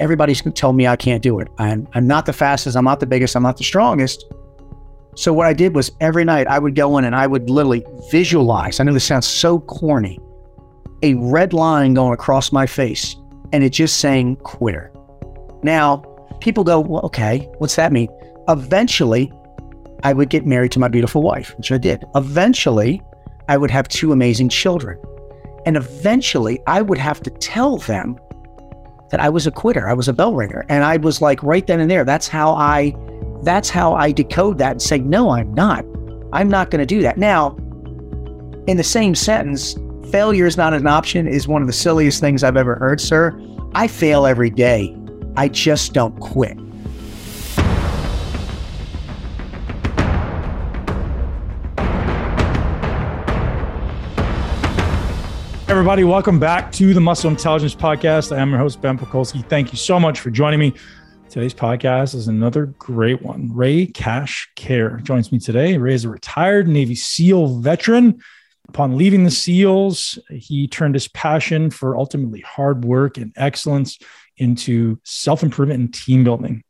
everybody's told me I can't do it. I'm, I'm not the fastest, I'm not the biggest, I'm not the strongest. So what I did was every night I would go in and I would literally visualize. I know this sounds so corny. A red line going across my face and it just saying quitter. Now, people go, well, okay, what's that mean? Eventually, I would get married to my beautiful wife, which I did. Eventually, I would have two amazing children. And eventually, I would have to tell them that I was a quitter. I was a bell ringer. And I was like, right then and there, that's how I that's how I decode that and say, no, I'm not. I'm not going to do that. Now, in the same sentence, failure is not an option is one of the silliest things I've ever heard, sir. I fail every day. I just don't quit. Everybody, welcome back to the Muscle Intelligence Podcast. I am your host, Ben Pakulski. Thank you so much for joining me. Today's podcast is another great one. Ray Cash Care joins me today. Ray is a retired Navy SEAL veteran. Upon leaving the SEALs, he turned his passion for ultimately hard work and excellence into self improvement and team building.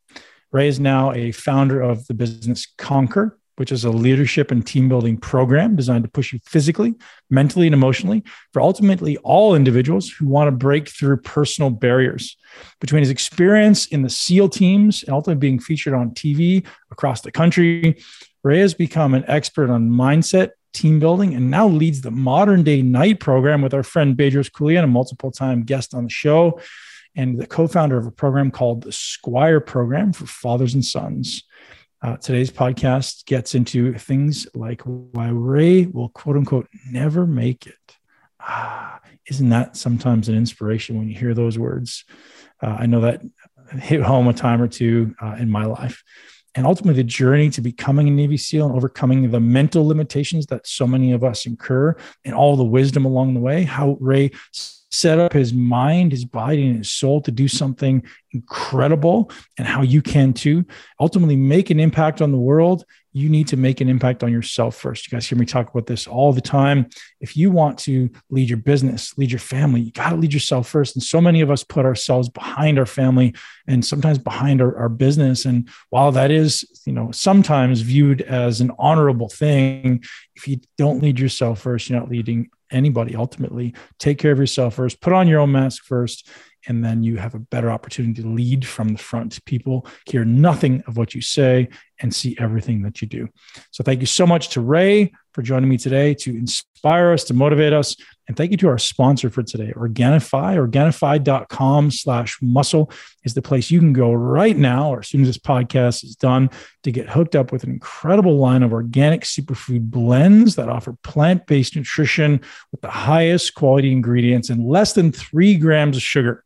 Ray is now a founder of the business Conquer, which is a leadership and team building program designed to push you physically, mentally, and emotionally for ultimately all individuals who want to break through personal barriers. Between his experience in the SEAL teams and ultimately being featured on TV across the country, Ray has become an expert on mindset, team building, and now leads the Modern Day Knight program with our friend Bedros Keuilian, a multiple time guest on the show, and the co founder of a program called the Squire Program for Fathers and Sons. Uh, today's podcast gets into things like why Ray will quote unquote never make it. Ah, isn't that sometimes an inspiration when you hear those words? Uh, I know that hit home a time or two uh, in my life. And ultimately, the journey to becoming a Navy SEAL and overcoming the mental limitations that so many of us incur and all the wisdom along the way, how Ray set up his mind, his body, and his soul to do something incredible, and how you can too. Ultimately, make an impact on the world. You need to make an impact on yourself first. You guys hear me talk about this all the time. If you want to lead your business, lead your family, you got to lead yourself first. And so many of us put ourselves behind our family and sometimes behind our, our business. And while that is, you know, sometimes viewed as an honorable thing, if you don't lead yourself first, you're not leading anybody ultimately. Take care of yourself first, put on your own mask first, and then you have a better opportunity to lead from the front. People hear nothing of what you say and see everything that you do. So, thank you so much to Ray for joining me today to inspire us, to motivate us. And thank you to our sponsor for today, Organifi. Organifi.com slash muscle is the place you can go right now, or as soon as this podcast is done, to get hooked up with an incredible line of organic superfood blends that offer plant based nutrition with the highest quality ingredients and less than three grams of sugar.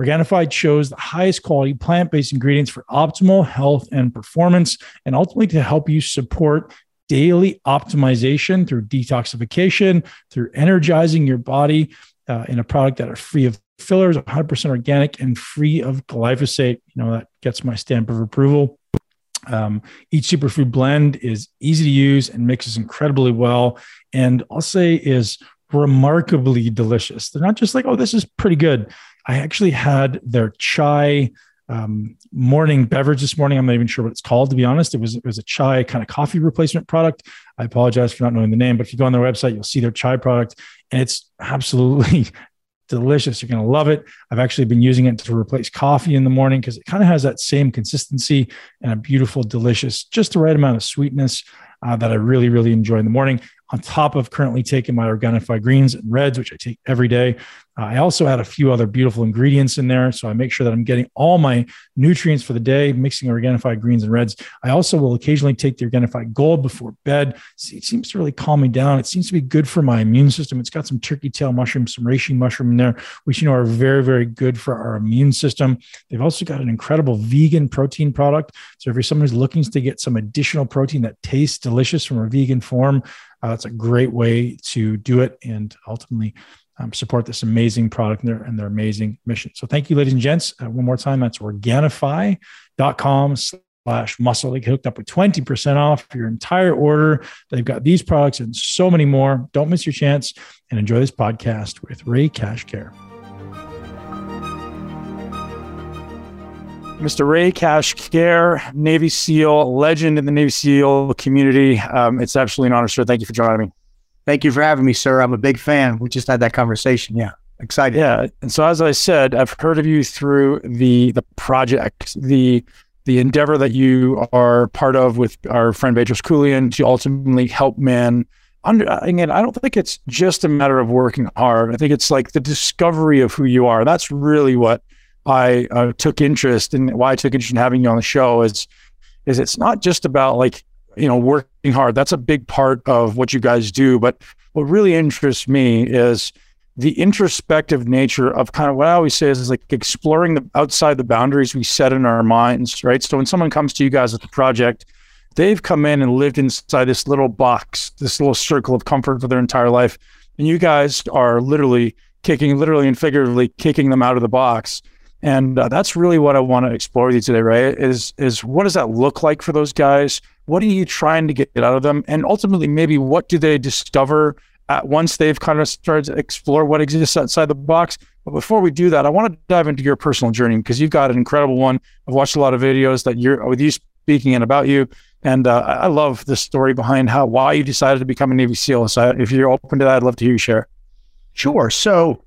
Organifi chose the highest quality plant based ingredients for optimal health and performance, and ultimately to help you support daily optimization through detoxification, through energizing your body uh, in a product that are free of fillers, 100% organic, and free of glyphosate. You know, that gets my stamp of approval. Um, each superfood blend is easy to use and mixes incredibly well. And I'll say is remarkably delicious. They're not just like, oh, this is pretty good. I actually had their chai um, morning beverage this morning. I'm not even sure what it's called, to be honest. It was it was a chai kind of coffee replacement product. I apologize for not knowing the name, but if you go on their website, you'll see their chai product, and it's absolutely delicious. You're going to love it. I've actually been using it to replace coffee in the morning because it kind of has that same consistency and a beautiful, delicious, just the right amount of sweetness uh, that I really, really enjoy in the morning on top of currently taking my Organifi greens and reds, which I take every day. Uh, I also add a few other beautiful ingredients in there. So I make sure that I'm getting all my nutrients for the day, mixing Organifi greens and reds. I also will occasionally take the Organifi gold before bed. It seems to really calm me down. It seems to be good for my immune system. It's got some turkey tail mushroom, some reishi mushroom in there, which you know are very, very good for our immune system. They've also got an incredible vegan protein product. So if you're someone who's looking to get some additional protein that tastes delicious from a vegan form, uh, a great way to do it and ultimately um, support this amazing product and their, and their amazing mission. So thank you, ladies and gents. Uh, one more time, that's organifi.com slash muscle. They get hooked up with 20% off your entire order. They've got these products and so many more. Don't miss your chance and enjoy this podcast with Ray Cash Care. Mr. Ray Cash Care, Navy SEAL, legend in the Navy SEAL community. Um, it's absolutely an honor, sir. Thank you for joining me. Thank you for having me, sir. I'm a big fan. We just had that conversation. Yeah, excited. Yeah, and so as I said, I've heard of you through the the project, the the endeavor that you are part of with our friend Bedros Keuilian to ultimately help men. Under, again, I don't think it's just a matter of working hard. I think it's like the discovery of who you are. That's really what I uh, took interest in why I took interest in having you on the show is is it's not just about like you know working hard. That's a big part of what you guys do, but what really interests me is the introspective nature of kind of what I always say is, is like exploring the outside the boundaries we set in our minds, right? So when someone comes to you guys at the project, they've come in and lived inside this little box, this little circle of comfort for their entire life, and you guys are literally kicking, literally and figuratively kicking them out of the box and uh, that's really what I want to explore with you today, right? Is is what does that look like for those guys? What are you trying to get out of them? And ultimately, maybe what do they discover at once they've kind of started to explore what exists outside the box? But before we do that, I want to dive into your personal journey because you've got an incredible one. I've watched a lot of videos that you're with you speaking and about you, and uh, I love the story behind how why you decided to become a Navy SEAL. So if you're open to that, I'd love to hear you share. Sure. So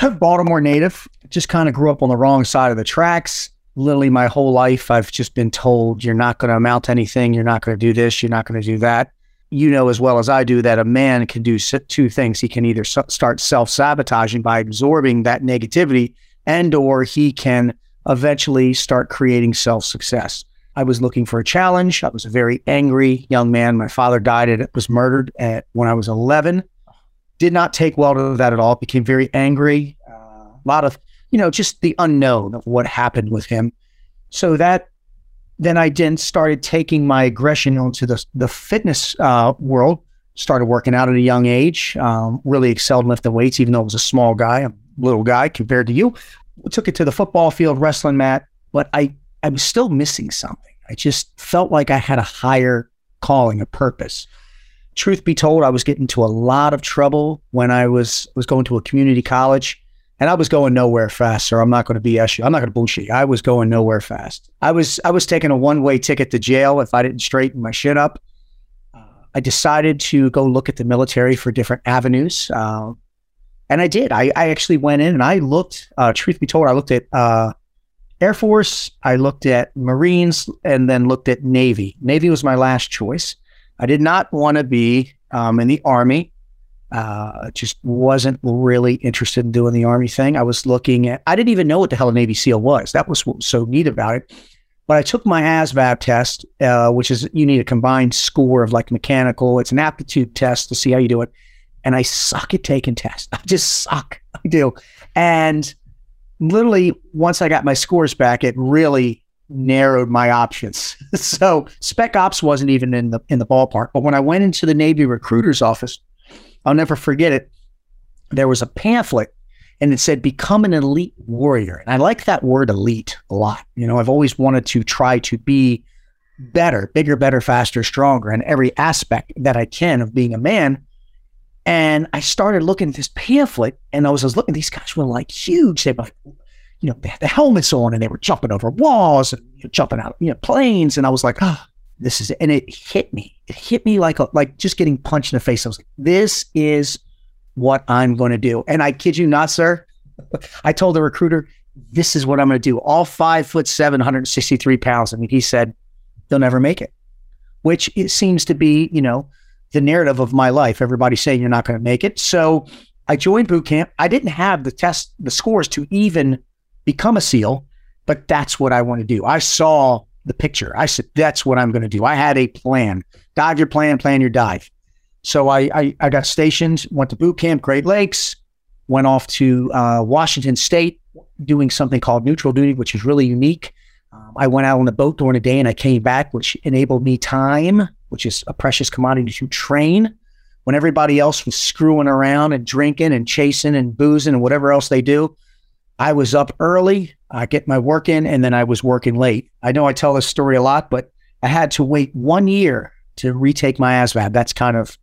Baltimore native, just kind of grew up on the wrong side of the tracks. Literally, my whole life, I've just been told you're not going to amount to anything. You're not going to do this. You're not going to do that. You know as well as I do that a man can do two things. He can either start self sabotaging by absorbing that negativity, and or he can eventually start creating self success. I was looking for a challenge. I was a very angry young man. My father died and was murdered at, when I was 11 did not take well to that at all. Became very angry. A lot of, you know, just the unknown of what happened with him. So that then I then started taking my aggression onto the the fitness uh, world. Started working out at a young age. Um, really excelled in lifting weights, even though I was a small guy, a little guy compared to you. Took it to the football field, wrestling mat, but I I was still missing something. I just felt like I had a higher calling, a purpose truth be told, I was getting into a lot of trouble when I was was going to a community college, and I was going nowhere fast. Sir, I'm not going to BS you. I'm not going to bullshit. you. I was going nowhere fast. I was I was taking a one way ticket to jail if I didn't straighten my shit up. Uh, I decided to go look at the military for different avenues, uh, and I did. I, I actually went in and I looked. Uh, truth be told, I looked at. Uh, Air Force, I looked at Marines, and then looked at Navy. Navy was my last choice. I did not want to be um, in the army. Uh, just wasn't really interested in doing the army thing. I was looking at. I didn't even know what the hell a Navy SEAL was. That was what was so neat about it. But I took my ASVAB test, uh, which is you need a combined score of like mechanical. It's an aptitude test to see how you do it. And I suck at taking tests. I just suck. I do. And literally, once I got my scores back, it really narrowed my options. so spec ops wasn't even in the in the ballpark. But when I went into the Navy recruiter's office, I'll never forget it. There was a pamphlet and it said become an elite warrior. And I like that word elite a lot. You know, I've always wanted to try to be better, bigger, better, faster, stronger in every aspect that I can of being a man. And I started looking at this pamphlet and I was, I was looking, these guys were like huge. They were like you know, they had the helmets on and they were jumping over walls and you know, jumping out, you know, planes. And I was like, oh, this is it. And it hit me. It hit me like a, like just getting punched in the face. I was like, this is what I'm going to do. And I kid you not, sir. I told the recruiter, this is what I'm going to do. All five foot seven, 163 pounds. I mean, he said, they'll never make it, which it seems to be, you know, the narrative of my life. Everybody's saying you're not going to make it. So I joined boot camp. I didn't have the test, the scores to even become a SEAL, but that's what I want to do. I saw the picture. I said, that's what I'm going to do. I had a plan. Dive your plan, plan your dive. So I, I, I got stationed, went to boot camp, Great Lakes, went off to uh, Washington State doing something called neutral duty, which is really unique. Um, I went out on the boat during the day and I came back, which enabled me time, which is a precious commodity to train. When everybody else was screwing around and drinking and chasing and boozing and whatever else they do, I was up early, I get my work in, and then I was working late. I know I tell this story a lot, but I had to wait one year to retake my ASVAB. That's kind of,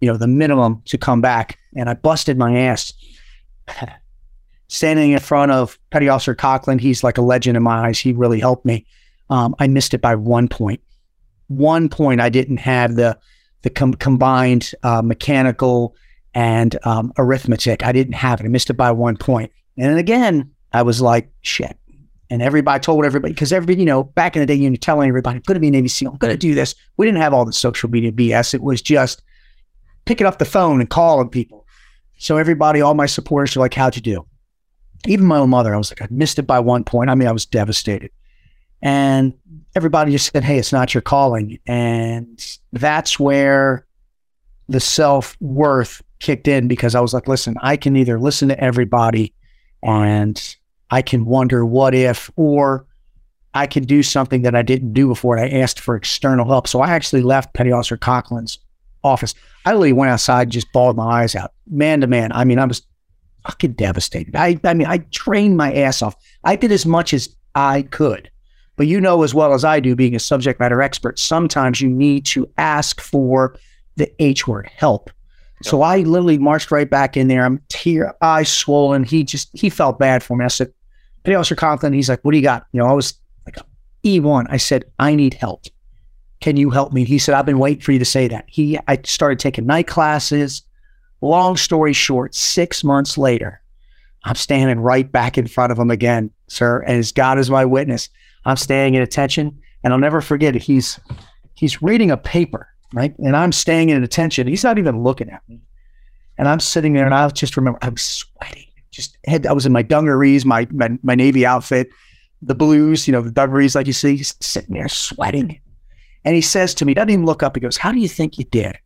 you know, the minimum to come back. And I busted my ass. standing in front of Petty Officer Coughlin. He's like a legend in my eyes. He really helped me. Um, I missed it by one point. One point, I didn't have the the com- combined uh, mechanical and um, arithmetic. I didn't have it. I missed it by one point. And then again, I was like, shit. And everybody told everybody, because everybody, you know, back in the day, you're telling everybody, I'm going to be a Navy SEAL. I'm going to do this. We didn't have all the social media BS. It was just picking up the phone and calling people. So everybody, all my supporters are like, how'd you do? Even my own mother, I was like, I missed it by one point. I mean, I was devastated. And everybody just said, hey, it's not your calling. And that's where the self worth kicked in because I was like, listen, I can either listen to everybody and I can wonder what if, or I can do something that I didn't do before. And I asked for external help. So I actually left Petty Officer Coughlin's office. I literally went outside and just bawled my eyes out, man to man. I mean, I was fucking devastated. I, I mean, I trained my ass off. I did as much as I could. But you know as well as I do, being a subject matter expert, sometimes you need to ask for the H word, help. So I literally marched right back in there. I'm tear eyes swollen. He just he felt bad for me. I said, Petty Officer Coughlin, he's like, What do you got? You know, I was like E1. I said, I need help. Can you help me? He said, I've been waiting for you to say that. He I started taking night classes. Long story short, six months later, I'm standing right back in front of him again, sir. And as God is my witness, I'm staying in attention. And I'll never forget it. He's he's reading a paper right? And I'm staying in attention. He's not even looking at me. And I'm sitting there and I just remember I was sweating. Just had I was in my dungarees, my, my my Navy outfit, the blues, you know, the dungarees like you see, sitting there sweating. And he says to me, doesn't even look up, he goes, How do you think you did?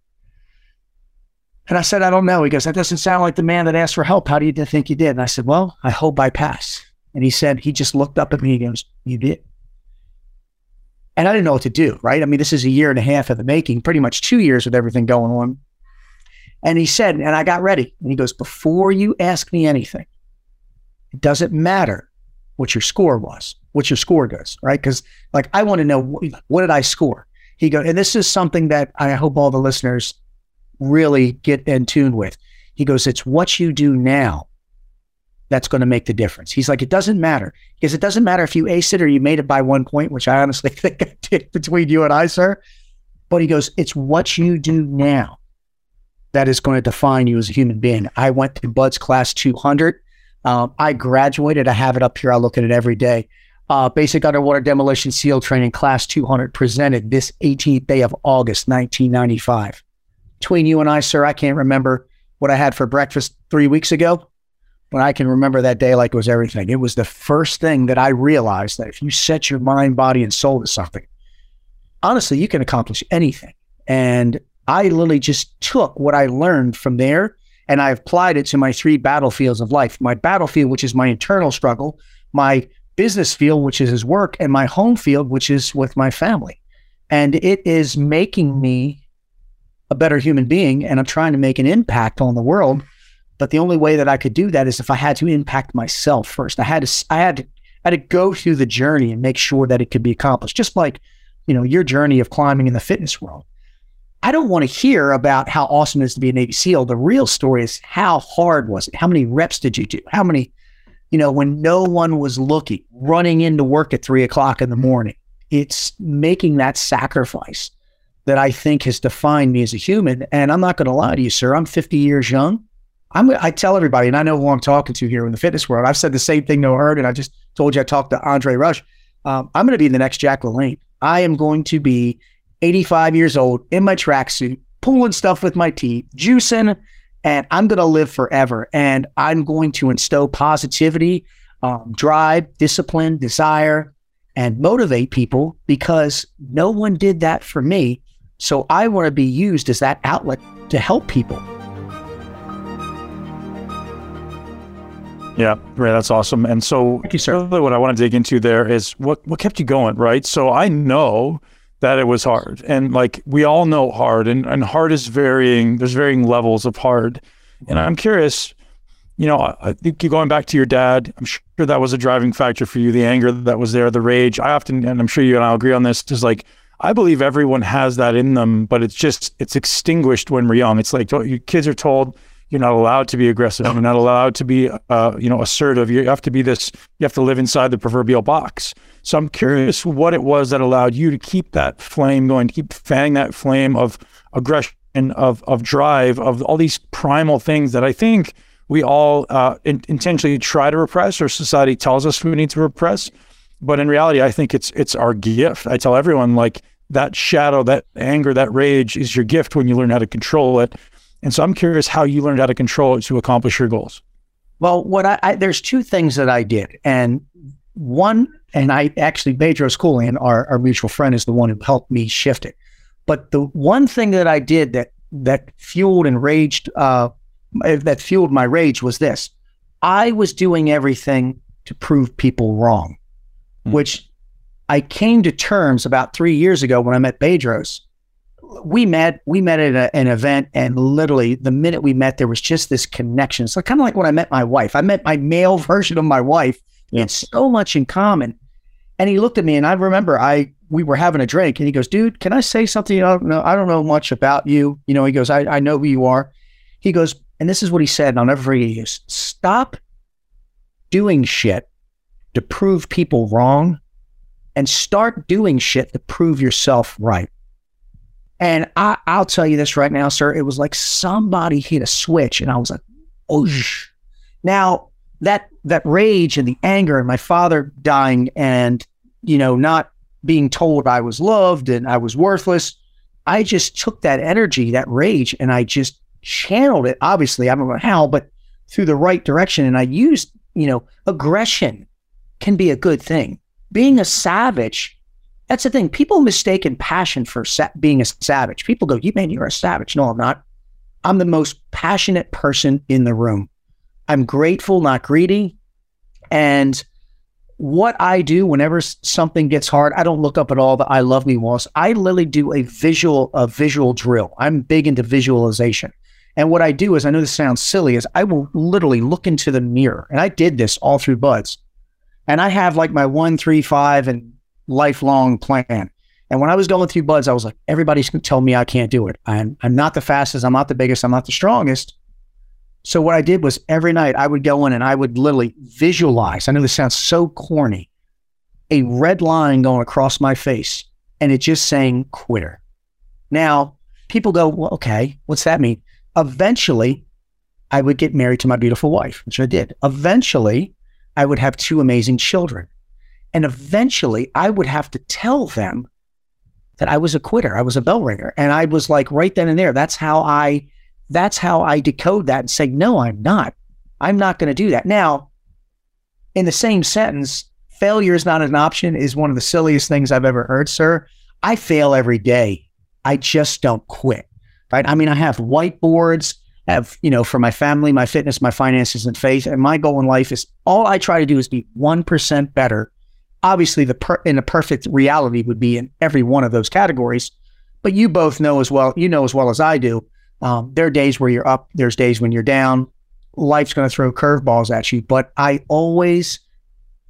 And I said, I don't know. He goes, That doesn't sound like the man that asked for help. How do you think you did? And I said, Well, I hope I pass. And he said, he just looked up at me, he goes, You did. And I didn't know what to do, right? I mean, this is a year and a half of the making, pretty much two years with everything going on. And he said, and I got ready. And he goes, Before you ask me anything, it doesn't matter what your score was, what your score does, right? Because, like, I want to know what, what did I score? He goes, and this is something that I hope all the listeners really get in tune with. He goes, It's what you do now that's going to make the difference. He's like, it doesn't matter because it doesn't matter if you ace it or you made it by one point, which I honestly think I did between you and I, sir. But he goes, it's what you do now that is going to define you as a human being. I went to BUD/S class 200. Um, I graduated. I have it up here. I look at it every day. Uh, basic underwater demolition SEAL training class 200 presented this 18th day of August, 1995. Between you and I, sir, I can't remember what I had for breakfast three weeks ago but I can remember that day like it was everything. It was the first thing that I realized that if you set your mind, body, and soul to something, honestly, you can accomplish anything. And I literally just took what I learned from there and I applied it to my three battlefields of life my battlefield, which is my internal struggle, my business field, which is his work, and my home field, which is with my family. And it is making me a better human being. And I'm trying to make an impact on the world but the only way that I could do that is if I had to impact myself first. I had to, I had to, I had to go through the journey and make sure that it could be accomplished. Just like, you know, your journey of climbing in the fitness world. I don't want to hear about how awesome it is to be a Navy SEAL. The real story is how hard was it? How many reps did you do? How many, you know, when no one was looking, running into work at three o'clock in the morning. It's making that sacrifice that I think has defined me as a human. And I'm not going to lie to you, sir. I'm 50 years young. I'm, I tell everybody, and I know who I'm talking to here in the fitness world. I've said the same thing to her, and I just told you I talked to Andre Rush. Um, I'm going to be the next Jack LaLanne. I am going to be 85 years old in my tracksuit, pulling stuff with my teeth, juicing, and I'm going to live forever. And I'm going to instill positivity, um, drive, discipline, desire, and motivate people because no one did that for me. So I want to be used as that outlet to help people. Yeah, right. That's awesome. And so, Thank you, sir. Really what I want to dig into there is what what kept you going, right? So I know that it was hard, and like we all know hard, and and hard is varying. There's varying levels of hard, and I'm curious. You know, I think you going back to your dad. I'm sure that was a driving factor for you. The anger that was there, the rage. I often, and I'm sure you and I'll agree on this. Is like I believe everyone has that in them, but it's just it's extinguished when we're young. It's like oh, your kids are told you're not allowed to be aggressive. You're not allowed to be, uh, you know, assertive. You have to be this. You have to live inside the proverbial box. So I'm curious what it was that allowed you to keep that flame going, to keep fanning that flame of aggression, of of drive, of all these primal things that I think we all uh, in, intentionally try to repress, or society tells us we need to repress. But in reality, I think it's it's our gift. I tell everyone like that shadow, that anger, that rage is your gift when you learn how to control it. And so I'm curious how you learned how to control it to accomplish your goals. Well, what I, I there's two things that I did, and one, and I actually Bedros Keuilian, our, our mutual friend, is the one who helped me shift it. But the one thing that I did that that fueled and raged, uh, that fueled my rage was this: I was doing everything to prove people wrong, mm. which I came to terms about three years ago when I met Bedros we met we met at a, an event and literally the minute we met there was just this connection. So kind of like when i met my wife i met my male version of my wife yeah. had so much in common. And he looked at me and i remember i we were having a drink and he goes dude can i say something? I don't know i don't know much about you. You know he goes i, I know who you are. He goes and this is what he said and i'll never forget. You stop doing shit to prove people wrong and start doing shit to prove yourself right and I, will tell you this right now, sir. It was like somebody hit a switch, and I was like, "Oh!" Now that that rage and the anger, and my father dying, and you know, not being told I was loved and I was worthless, I just took that energy, that rage, and I just channeled it. Obviously, I don't know how, but through the right direction. And I used, you know, aggression can be a good thing. Being a savage that's the thing. People mistake in passion for sa- being a savage. People go, "You man, you're a savage." No, I'm not. I'm the most passionate person in the room. I'm grateful, not greedy. And what I do whenever something gets hard, I don't look up at all the I love me walls. I literally do a visual a visual drill. I'm big into visualization. And what I do is I know this sounds silly is I will literally look into the mirror. And I did this all through BUD/S. And I have like my one, three, five, and lifelong plan. And when I was going through BUD/S, I was like, everybody's telling me I can't do it. I'm, I'm not the fastest. I'm not the biggest. I'm not the strongest. So what I did was every night I would go in and I would literally visualize. I know this sounds so corny, a red line going across my face and it just saying quitter. Now people go, well, okay, what's that mean? Eventually I would get married to my beautiful wife, which I did. Eventually I would have two amazing children. And eventually I would have to tell them that I was a quitter. I was a bell ringer. And I was like right then and there. That's how I that's how I decode that and say, no, I'm not. I'm not going to do that. Now, in the same sentence, failure is not an option is one of the silliest things I've ever heard, sir. I fail every day. I just don't quit. Right. I mean, I have whiteboards, have, you know, for my family, my fitness, my finances, and faith. And my goal in life is all I try to do is be 1% better obviously the per- in a perfect reality would be in every one of those categories but you both know as well you know as well as i do um, there are days where you're up there's days when you're down. Life's going to throw curveballs at you but i always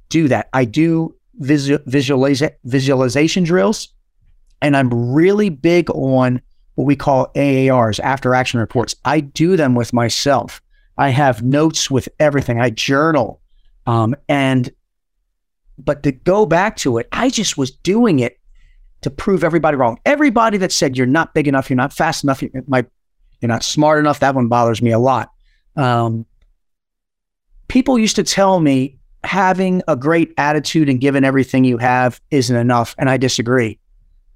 do that. I do visu- visualiza- visualization drills and i'm really big on what we call AARs after action reports. I do them with myself. I have notes with everything. I journal um, and but to go back to it, I just was doing it to prove everybody wrong. Everybody that said you're not big enough, you're not fast enough, you're, you're not smart enough, that one bothers me a lot. Um, people used to tell me having a great attitude and giving everything you have isn't enough, and I disagree.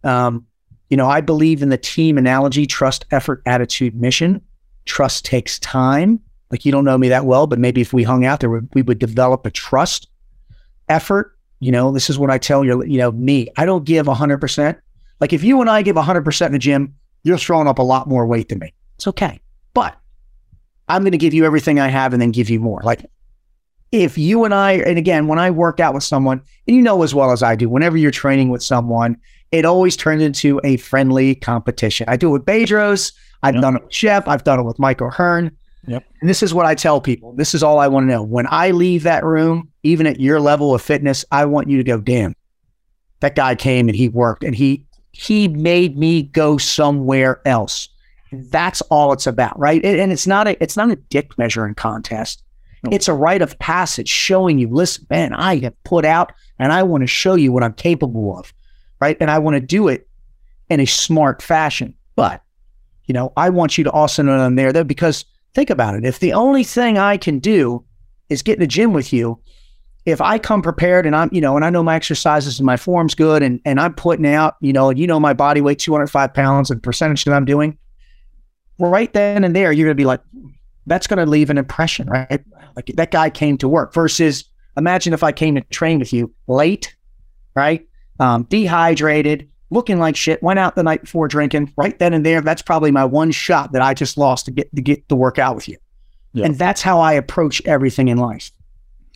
Um, you know, I believe in the team analogy: trust, effort, attitude, mission. Trust takes time. Like you don't know me that well, but maybe if we hung out there, we would develop a trust effort, you know, this is what I tell you, you know, me, I don't give 100%. Like if you and I give 100% in the gym, you're throwing up a lot more weight than me. It's okay. But I'm going to give you everything I have and then give you more. Like if you and I, and again, when I work out with someone, and you know as well as I do, whenever you're training with someone, it always turns into a friendly competition. I do it with Bedros. I've done it with Chef. I've done it with Michael Hearn. Yep. And this is what I tell people. This is all I want to know. When I leave that room, even at your level of fitness, I want you to go, damn, that guy came and he worked and he he made me go somewhere else. That's all it's about, right? And, and it's not a it's not a dick measuring contest. No. It's a rite of passage showing you, listen, man, I have put out and I want to show you what I'm capable of, right? And I want to do it in a smart fashion. But, you know, I want you to also know I'm there though, because think about it. If the only thing I can do is get in the gym with you, if I come prepared and I'm, you know, and I know my exercises and my form's good and, and I'm putting out, you know, and you know my body weight, 205 pounds and percentage that I'm doing, right then and there, you're going to be like, that's going to leave an impression, right? Like that guy came to work versus imagine if I came to train with you late, right? Um, dehydrated, looking like shit, went out the night before drinking, right then and there. That's probably my one shot that I just lost to get to get to work out with you. Yeah. And that's how I approach everything in life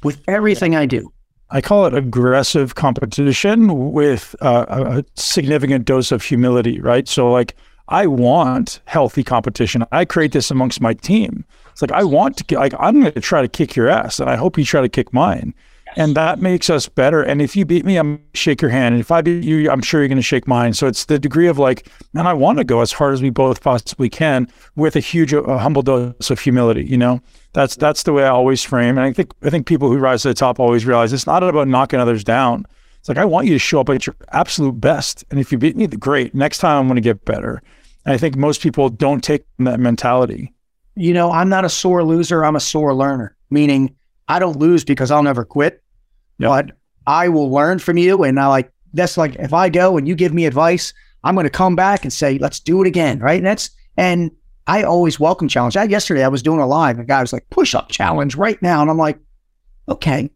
with everything I do. I call it aggressive competition with uh, a a significant dose of humility, right? So, like, I want healthy competition. I create this amongst my team. It's like I want to, get, like, I'm going to try to kick your ass, and I hope you try to kick mine, and that makes us better. And if you beat me, I'm shake your hand, and if I beat you, I'm sure you're going to shake mine. So it's the degree of like, man, I want to go as hard as we both possibly can with a huge, uh, humble dose of humility. You know, that's that's the way I always frame. And I think I think people who rise to the top always realize it's not about knocking others down. It's like I want you to show up at your absolute best, and if you beat me, great. Next time I'm going to get better. And I think most people don't take that mentality. You know, I'm not a sore loser. I'm a sore learner, meaning I don't lose because I'll never quit, Yep. but I will learn from you. And I like, that's like, if I go and you give me advice, I'm going to come back and say, let's do it again. Right. And that's, and I always welcome challenge. I, yesterday I was doing a live a guy was like, push up challenge right now. And I'm like, okay,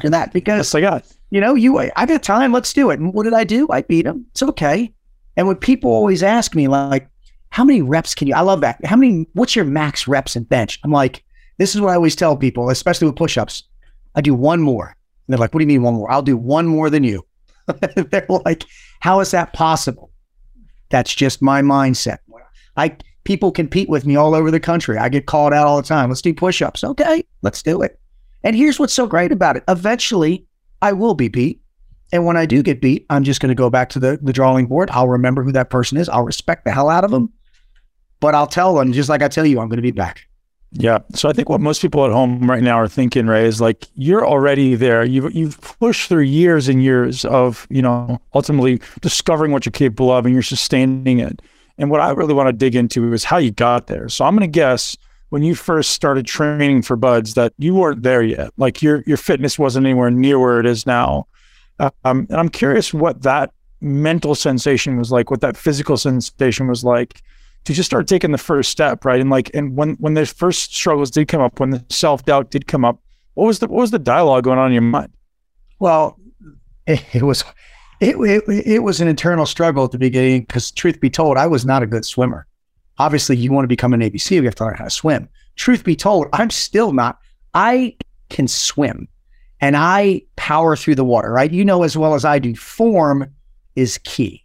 to that because Yes, I got. you know, you, I got time. Let's do it. And what did I do? I beat him. It's okay. And when people always ask me, like, how many reps can you, I love that. How many, what's your max reps and bench? I'm like, this is what I always tell people, especially with push ups. I do one more. They're like, what do you mean one more? I'll do one more than you. they're like, how is that possible? That's just my mindset. I, people compete with me all over the country. I get called out all the time. Let's do push ups. Okay, let's do it. And here's what's so great about it. Eventually, I will be beat. And when I do get beat, I'm just going to go back to the, the drawing board. I'll remember who that person is. I'll respect the hell out of them. But I'll tell them, just like I tell you, I'm going to be back. Yeah. So I think what most people at home right now are thinking, Ray, is like you're already there. You've you've pushed through years and years of, you know, ultimately discovering what you're capable of and you're sustaining it. And what I really want to dig into is how you got there. So I'm gonna guess when you first started training for BUD/S that you weren't there yet. Like your your fitness wasn't anywhere near where it is now. Um, and I'm curious what that mental sensation was like, what that physical sensation was like to just start taking the first step, right? And like, and when when the first struggles did come up, when the self doubt did come up, what was the what was the dialogue going on in your mind? Well, it, it was it, it it was an internal struggle at the beginning because, truth be told, I was not a good swimmer. Obviously, you want to become an ABC, you have to learn how to swim. Truth be told, I'm still not. I can swim, and I power through the water. Right? You know as well as I do. Form is key.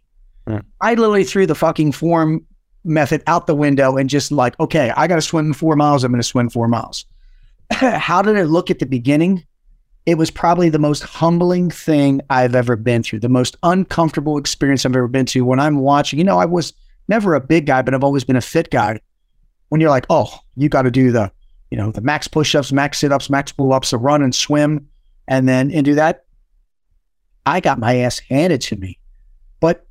I literally threw the fucking form method out the window and just like, okay, I got to swim four miles. I'm going to swim four miles. How did it look at the beginning? It was probably the most humbling thing I've ever been through, the most uncomfortable experience I've ever been to. When I'm watching, you know, I was never a big guy, but I've always been a fit guy. When you're like, oh, you got to do the, you know, the max push-ups, max sit-ups, max pull-ups, a run and swim, and then and do that. I got my ass handed to me. But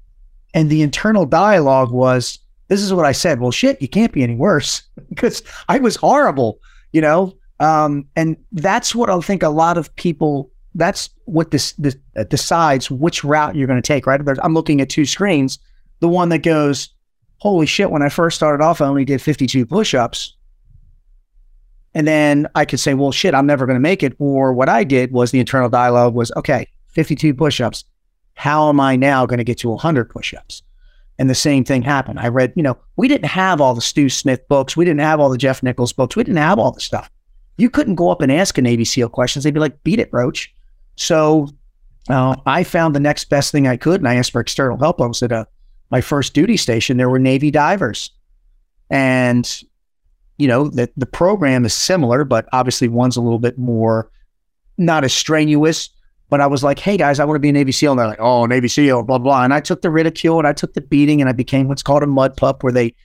and the internal dialogue was, this is what I said. Well, shit, you can't be any worse because I was horrible, you know. Um, and that's what I think a lot of people. That's what this, this uh, decides which route you're going to take. Right? I'm looking at two screens. The one that goes, holy shit! When I first started off, I only did 52 push-ups. And then I could say, well, shit, I'm never going to make it. Or what I did was the internal dialogue was, okay, 52 push-ups. How am I now going to get to 100 push-ups? And the same thing happened. I read, you know, we didn't have all the Stew Smith books. We didn't have all the Jeff Nichols books. We didn't have all the stuff. You couldn't go up and ask a Navy SEAL questions. They'd be like, beat it, Roach. So uh, I found the next best thing I could and I asked for external help. I was at a, my first duty station. There were Navy divers. And, you know, the, the program is similar, but obviously one's a little bit more, not as strenuous. But I was like, hey guys, I want to be a Navy SEAL. And they're like, oh, Navy SEAL, blah, blah. And I took the ridicule and I took the beating and I became what's called a mud pup, where they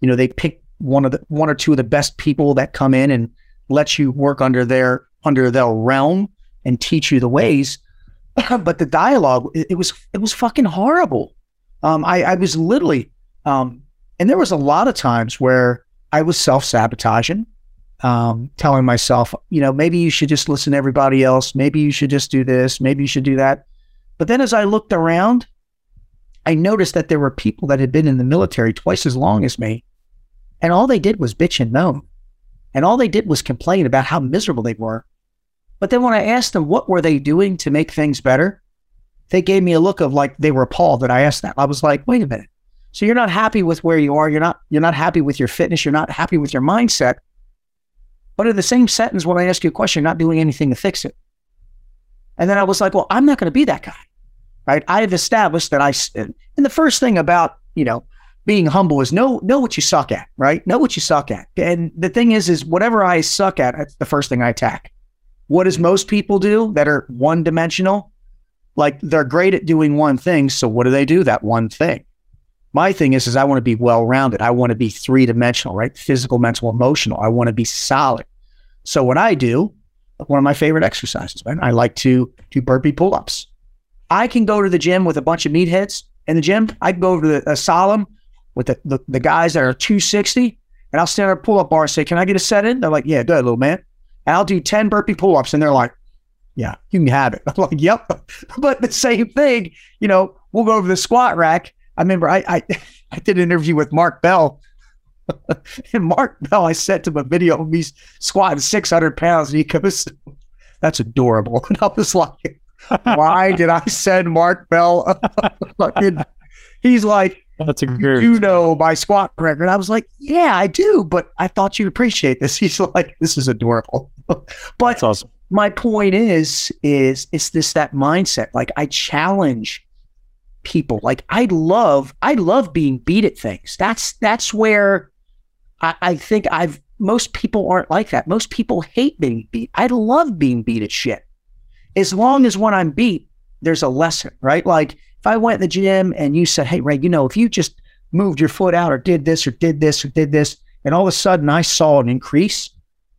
you know, they pick one of the one or two of the best people that come in and let you work under their under their realm and teach you the ways. but the dialogue, it, it was it was fucking horrible. Um, I, I was literally, um, and there was a lot of times where I was self sabotaging, um, telling myself, you know, maybe you should just listen to everybody else. Maybe you should just do this. Maybe you should do that. But then as I looked around, I noticed that there were people that had been in the military twice as long as me, and all they did was bitch and moan. And all they did was complain about how miserable they were. But then when I asked them what were they doing to make things better, they gave me a look of like they were appalled that I asked that. I was like, wait a minute. So you're not happy with where you are. You're not you're not happy with your fitness. You're not happy with your mindset. But in the same sentence, when I ask you a question, you're not doing anything to fix it. And then I was like, well, I'm not going to be that guy. Right. I have established that I uh, and the first thing about, you know, being humble is know know what you suck at, right? Know what you suck at. And the thing is, is whatever I suck at, that's the first thing I attack. What does most people do that are one dimensional? Like they're great at doing one thing. So what do they do? That one thing. My thing is, is I want to be well rounded. I want to be three dimensional, right? Physical, mental, emotional. I want to be solid. So what I do, one of my favorite exercises, man, I like to do burpee pull ups. I can go to the gym with a bunch of meatheads in the gym. I can go over to the, a with the, the, the guys that are 260 and I'll stand at a pull up bar and say, Can I get a set in? They're like, Yeah, good, little man. And I'll do 10 burpee pull ups. And they're like, Yeah, you can have it. I'm like, Yep. but the same thing, you know, we'll go over the squat rack. I remember I, I, I did an interview with Mark Bell. and Mark Bell, I sent him a video of me squatting 600 pounds. And he goes, That's adorable. And I was like, Why did I send Mark Bell? He's like, that's a good. You know my squat record. I was like, yeah, I do, but I thought you'd appreciate this. He's like, this is adorable. but That's awesome. my point is, is it's this that mindset. Like I challenge people. Like I love, I love being beat at things. That's that's where I, I think I've most people aren't like that. Most people hate being beat. I love being beat at shit. As long as when I'm beat, there's a lesson, right? Like if I went to the gym and you said, Hey, Ray, you know, if you just moved your foot out or did this or did this or did this, and all of a sudden I saw an increase,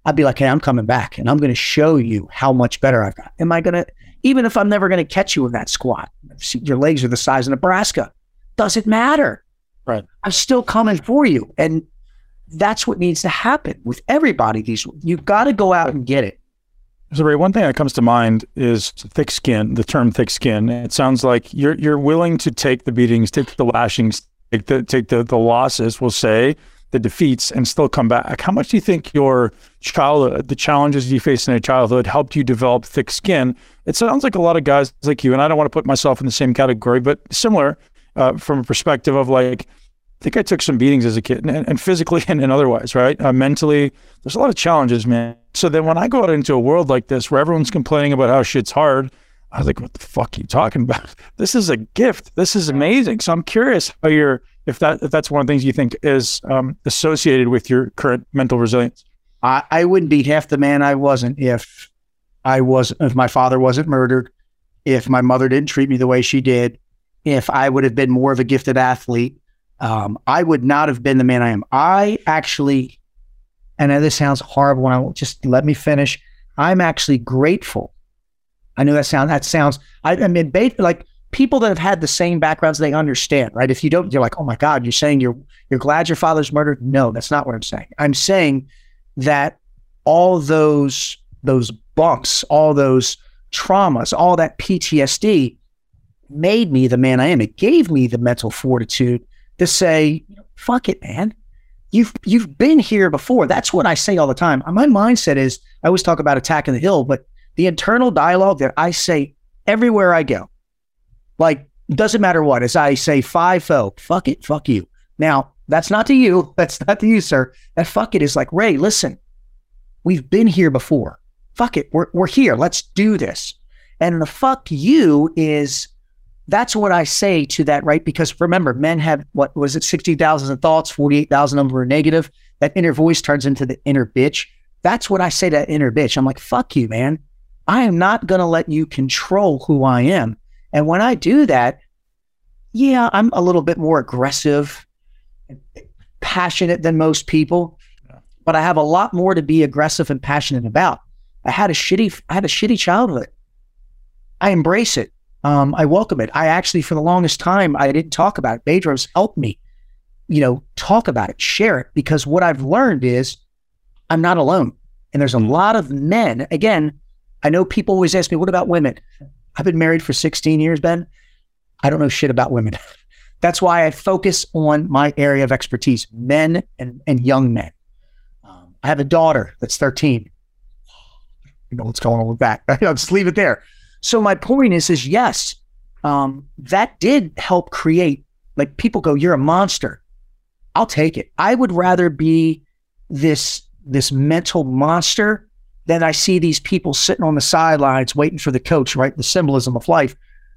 I'd be like, Hey, I'm coming back and I'm going to show you how much better I've got. Am I going to, even if I'm never going to catch you in that squat, your legs are the size of Nebraska, doesn't matter. Right. I'm still coming for you. And that's what needs to happen with everybody. These you've got to go out and get it. So, Ray, one thing that comes to mind is thick skin. The term "thick skin." It sounds like you're you're willing to take the beatings, take the lashings, take the take the, the losses. We'll say the defeats, and still come back. How much do you think your childhood, the challenges you faced in your childhood, helped you develop thick skin? It sounds like a lot of guys like you, and I don't want to put myself in the same category, but similar uh, from a perspective of like I think I took some beatings as a kid, and, and physically and, and, otherwise, right? Uh, mentally, there's a lot of challenges, man. So then when I go out into a world like this where everyone's complaining about how shit's hard, I was like, what the fuck are you talking about? This is a gift. This is amazing. So I'm curious how you're, if that if that's one of the things you think is um, associated with your current mental resilience. I, I wouldn't be half the man I wasn't if I was if my father wasn't murdered, if my mother didn't treat me the way she did, if I would have been more of a gifted athlete um, I would not have been the man I am. I actually, and this sounds horrible. When I will just let me finish. I'm actually grateful. I know that sound that sounds. I, I mean, like people that have had the same backgrounds, they understand, right? If you don't, you're like, oh my god, you're saying you're you're glad your father's murdered. No, that's not what I'm saying. I'm saying that all those those bumps, all those traumas, all that PTSD made me the man I am. It gave me the mental fortitude to say, fuck it, man. You've you've been here before. That's what I say all the time. My mindset is I always talk about attacking the hill, but the internal dialogue that I say everywhere I go, like doesn't matter what, as I say five fo, fuck it, fuck you. Now that's not to you. That's not to you, sir. That fuck it is like Ray. Listen, we've been here before. Fuck it, we're we're here. Let's do this. And the fuck you is that's what I say to that, right? Because remember, men have what was it, 60,000 thoughts, 48,000 of them are negative. That inner voice turns into the inner bitch. That's what I say to that inner bitch. I'm like, fuck you, man. I am not going to let you control who I am. And when I do that, yeah, I'm a little bit more aggressive. passionate than most people, but I have a lot more to be aggressive and passionate about. I had a shitty, I had a shitty childhood. I embrace it. Um, I welcome it. I actually, for the longest time, I didn't talk about it. Bedros helped me, you know, talk about it, share it, because what I've learned is I'm not alone. And there's a lot of men. Again, I know people always ask me, what about women? I've been married for 16 years, Ben. I don't know shit about women. That's why I focus on my area of expertise, men and, and young men. Um, I have a daughter that's 13. You know what's going on with that. I'll just leave it there. So my point is, is yes, um, that did help create. Like people go, "You're a monster." I'll take it. I would rather be this this mental monster than I see these people sitting on the sidelines waiting for the coach. Right, the symbolism of life.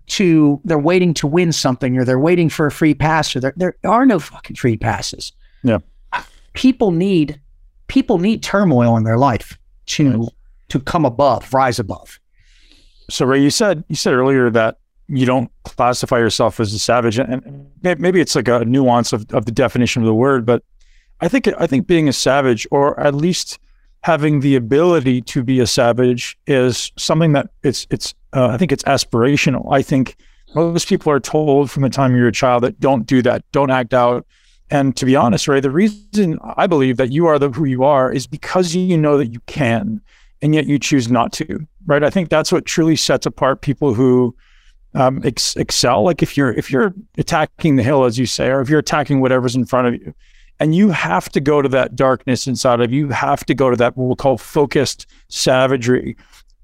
To they're waiting to win something, or they're waiting for a free pass, or there there are no fucking free passes. Yeah, people need people need turmoil in their life to to come above, rise above. So Ray, you said you said earlier that you don't classify yourself as a savage, and maybe it's like a nuance of, of the definition of the word, but I think I think being a savage, or at least having the ability to be a savage, is something that it's it's uh, I think it's aspirational. I think most people are told from the time you're a child that don't do that, don't act out. And to be honest, Ray, the reason I believe that you are the who you are is because you know that you can and yet you choose not to, right? I think that's what truly sets apart people who um, ex- excel. Like if you're if you're attacking the hill, as you say, or if you're attacking whatever's in front of you, and you have to go to that darkness inside of you, you have to go to that what we'll call focused savagery.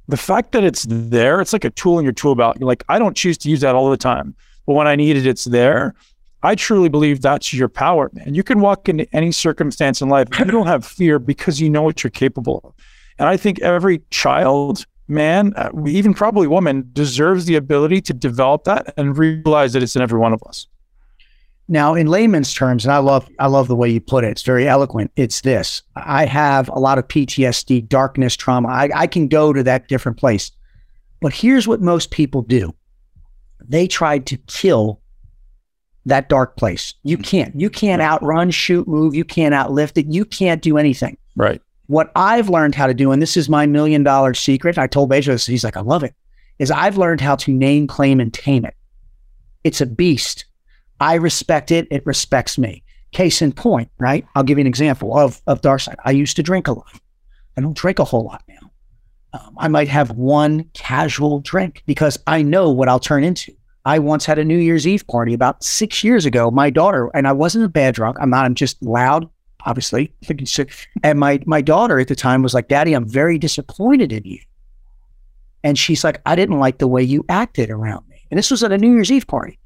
The fact that it's there, it's like a tool in your tool belt. You're like, I don't choose to use that all the time, but when I need it, it's there. I truly believe that's your power, man. You can walk into any circumstance in life. You don't have fear because you know what you're capable of. And I think every child, man, uh, even probably woman, deserves the ability to develop that and realize that it's in every one of us. Now, in layman's terms, and I love I love the way you put it. It's very eloquent. It's this: I have a lot of PTSD, darkness, trauma. I, I can go to that different place, but here's what most people do: they tried to kill that dark place. You can't. You can't outrun, shoot, move. You can't outlift it. You can't do anything. Right. What I've learned how to do, and this is my million dollar secret, I told Bedros, he's like, I love it, is I've learned how to name, claim, and tame it. It's a beast. I respect it. It respects me. Case in point, right? I'll give you an example of, of dark side. I used to drink a lot. I don't drink a whole lot now. Um, I might have one casual drink because I know what I'll turn into. I once had a New Year's Eve party about six years ago. My daughter, and I wasn't a bad drunk. I'm not, I'm just loud, obviously. And my my daughter at the time was like, Daddy, I'm very disappointed in you. And she's like, I didn't like the way you acted around me. And this was at a New Year's Eve party.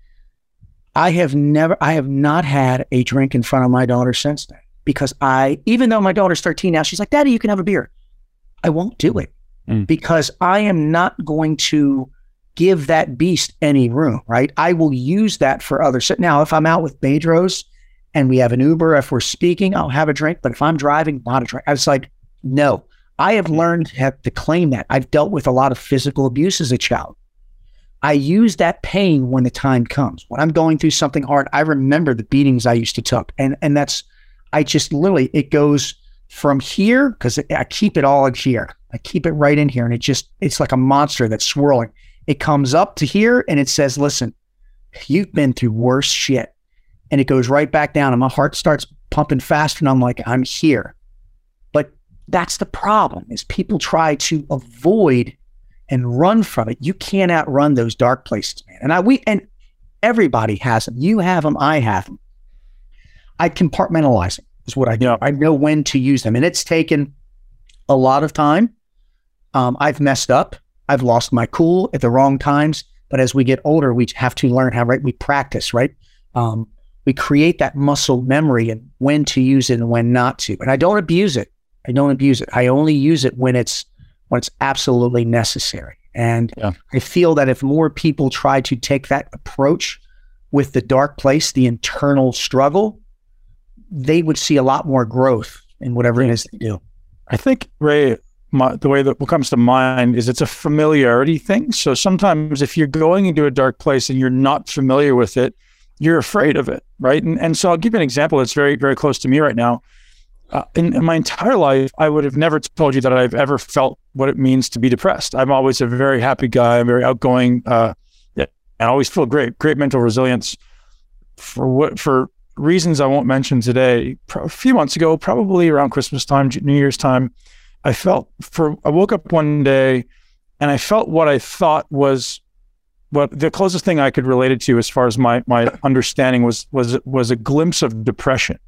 I have never, I have not had a drink in front of my daughter since then because I, even though my daughter's 13 now, she's like, Daddy, you can have a beer. I won't do it mm. because I am not going to give that beast any room, right? I will use that for others. So now, if I'm out with Bedros and we have an Uber, if we're speaking, I'll have a drink. But if I'm driving, not a drink. I was like, no, I have learned to claim that. I've dealt with a lot of physical abuse as a child. I use that pain when the time comes. When I'm going through something hard, I remember the beatings I used to took. And and that's I just literally it goes from here because I keep it all in here. I keep it right in here. And it just it's like a monster that's swirling. It comes up to here and it says, listen, you've been through worse shit and it goes right back down and my heart starts pumping faster and I'm like, I'm here. But that's the problem is people try to avoid and run from it. You can't outrun those dark places, man. And I we and everybody has them. You have them, I have them. I compartmentalize them is what I do. Yeah. I know when to use them. And it's taken a lot of time. Um, I've messed up. I've lost my cool at the wrong times. But as we get older, we have to learn how, right? We practice, right? Um, we create that muscle memory and when to use it and when not to. And I don't abuse it. I don't abuse it. I only use it when it's when it's absolutely necessary. And yeah. I feel that if more people try to take that approach with the dark place, the internal struggle, they would see a lot more growth in whatever it is they do. I think Ray, my, the way that what comes to mind is it's a familiarity thing. So sometimes if you're going into a dark place and you're not familiar with it, you're afraid of it, right? And and so I'll give you an example that's very very close to me right now. Uh, in, in, my entire life, I would have never told you that I've ever felt what it means to be depressed. I'm always a very happy guy. I'm very outgoing. Uh, yeah, I always feel great, great mental resilience. For what for reasons I won't mention today, a few months ago, probably around Christmas time, New Year's time, I felt for I woke up one day and I felt what I thought was what the closest thing I could relate it to as far as my my understanding was was was a glimpse of depression.